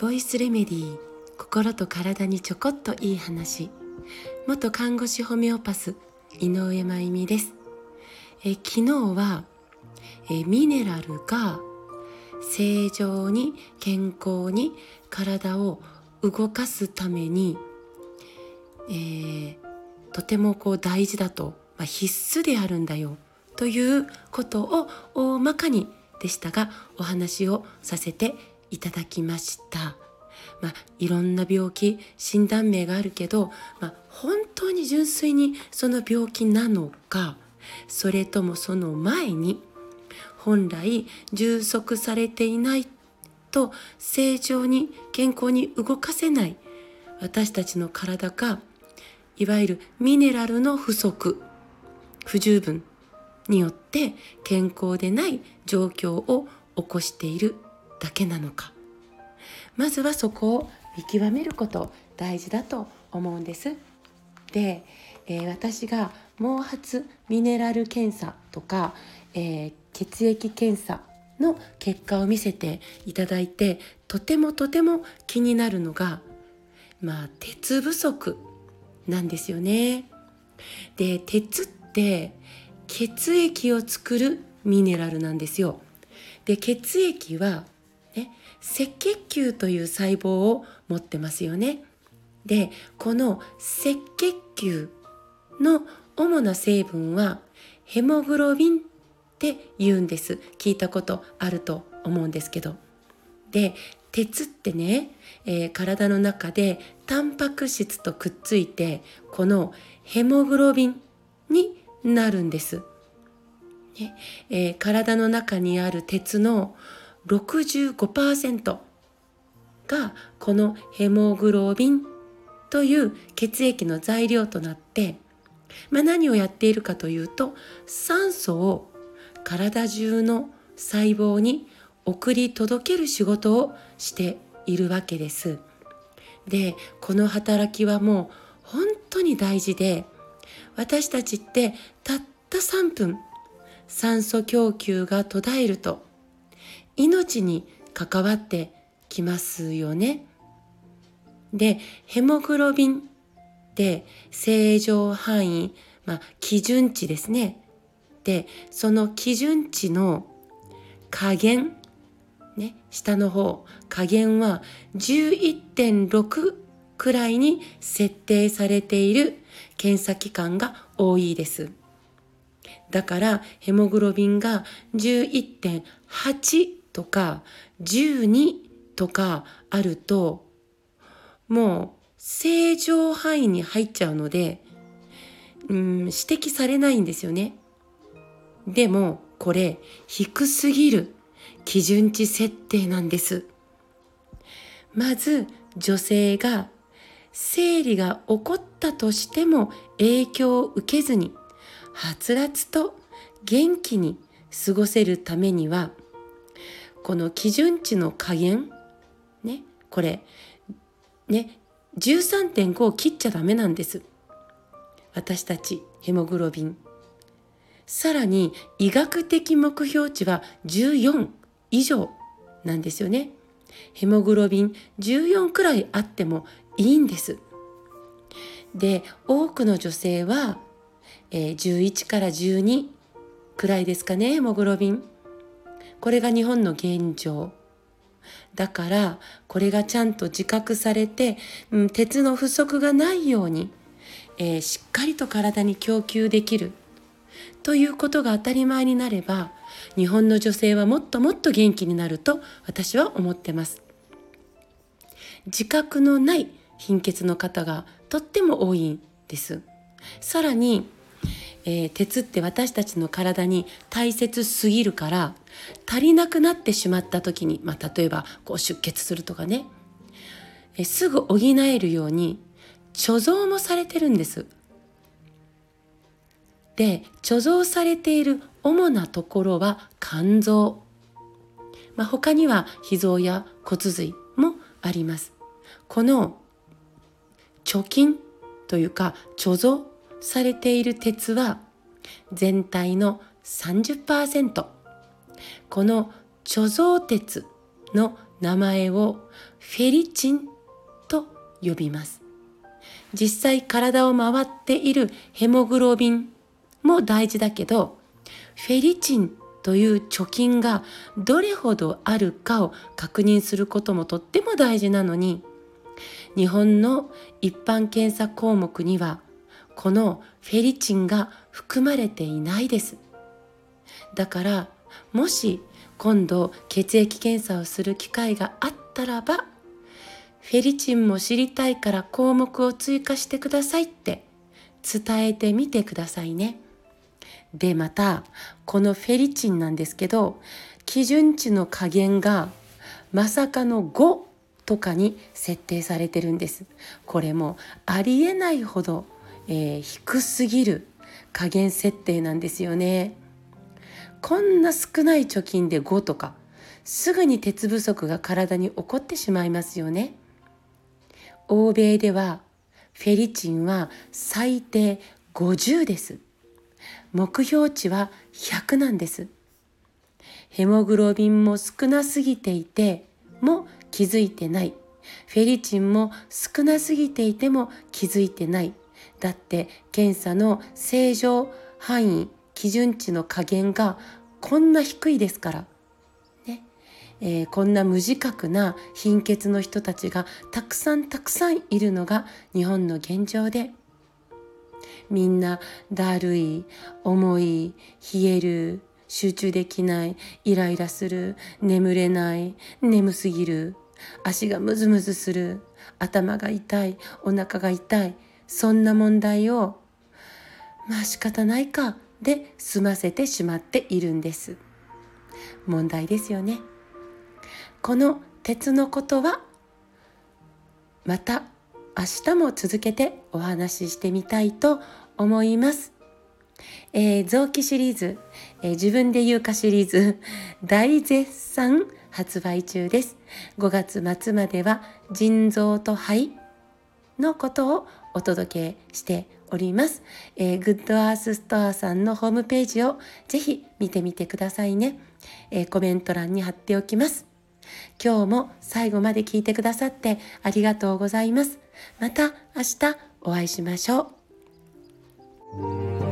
ボイスレメディー心と体にちょこっといい話。元看護師ホメオパス井上真由美です。え昨日はえミネラルが正常に健康に体を動かすために、えー、とてもこう大事だと、まあ、必須であるんだよ。ということを大まかにでしたがお話をさせていただきました。まあ、いろんな病気診断名があるけど、まあ、本当に純粋にその病気なのかそれともその前に本来充足されていないと正常に健康に動かせない私たちの体がいわゆるミネラルの不足不十分によって健康でない状況を起こしているだけなのかまずはそこを見極めること大事だと思うんです。で、えー、私が毛髪ミネラル検査とか、えー、血液検査の結果を見せていただいてとてもとても気になるのがまあ鉄不足なんですよね。で鉄って血液を作るミネラルなんですよ。で血液は、ね、赤血球という細胞を持ってますよね。でこの赤血球の主な成分はヘモグロビンって言うんです聞いたことあると思うんですけどで鉄ってね、えー、体の中でタンパク質とくっついてこのヘモグロビンになるんです。ねえー、体の中にある鉄の65%がこのヘモグロビンという血液の材料となって、まあ、何をやっているかというと酸素を体中の細胞に送り届ける仕事をしているわけです。でこの働きはもう本当に大事で私たちってたった3分酸素供給が途絶えると命に関わってきますよね。でヘモグロビンって正常範囲、まあ、基準値ですね。でその基準値の加減ね下の方加減は11.6くらいに設定されている検査機関が多いです。だからヘモグロビンが11.8とか12とかあるともう正常範囲に入っちゃうのでうん指摘されないんですよね。でもこれ低すぎる基準値設定なんです。まず女性が生理が起こったとしても影響を受けずにはつらつと元気に過ごせるためにはこの基準値の加減ねこれね13.5を切っちゃダメなんです。私たちヘモグロビン。さらに医学的目標値は14以上なんですよね。ヘモグロビン14くらいあってもいいんです。で多くの女性は、えー、11から12くらいですかねヘモグロビン。これが日本の現状。だからこれがちゃんと自覚されて、うん、鉄の不足がないように、えー、しっかりと体に供給できる。ということが当たり前になれば日本の女性はもっともっと元気になると私は思ってます。自覚のない貧血の方がとっても多いんですさらにえー、鉄って私たちの体に大切すぎるから足りなくなってしまった時に、まあ、例えばこう出血するとかね、えー、すぐ補えるように貯蔵もされてるんです。で貯蔵されている主なところは肝臓、まあ、他には脾臓や骨髄もあります。この貯金というか貯蔵されている鉄は全体の30%この貯蔵鉄の名前をフェリチンと呼びます。実際体を回っているヘモグロビンも大事だけどフェリチンという貯金がどれほどあるかを確認することもとっても大事なのに日本の一般検査項目にはこのフェリチンが含まれていないですだからもし今度血液検査をする機会があったらばフェリチンも知りたいから項目を追加してくださいって伝えてみてくださいね。でまたこのフェリチンなんですけど基準値の加減がまさかの5とかに設定されてるんです。これもありえないほど、えー、低すぎる加減設定なんですよね。こんな少ない貯金で5とかすぐに鉄不足が体に起こってしまいますよね。欧米ではフェリチンは最低50です。目標値は100なんです。ヘモグロビンも少なすぎていても気づいてない。フェリチンも少なすぎていても気づいてない。だって検査の正常範囲基準値の加減がこんな低いですから。ねえー、こんな無自覚な貧血の人たちがたくさんたくさんいるのが日本の現状でみんなだるい重い冷える集中できないイライラする眠れない眠すぎる足がムズムズする。頭が痛い。お腹が痛い。そんな問題をまあ仕方ないか。で済ませてしまっているんです。問題ですよね。この鉄のことはまた明日も続けてお話ししてみたいと思います。えー、臓器シリーズ、えー、自分で言うかシリーズ。大絶賛。発売中です。5月末までは腎臓と肺のことをお届けしております。えー、グッドアースストアさんのホームページをぜひ見てみてくださいね。えー、コメント欄に貼っておきます。今日も最後まで聞いてくださってありがとうございます。また明日お会いしましょう。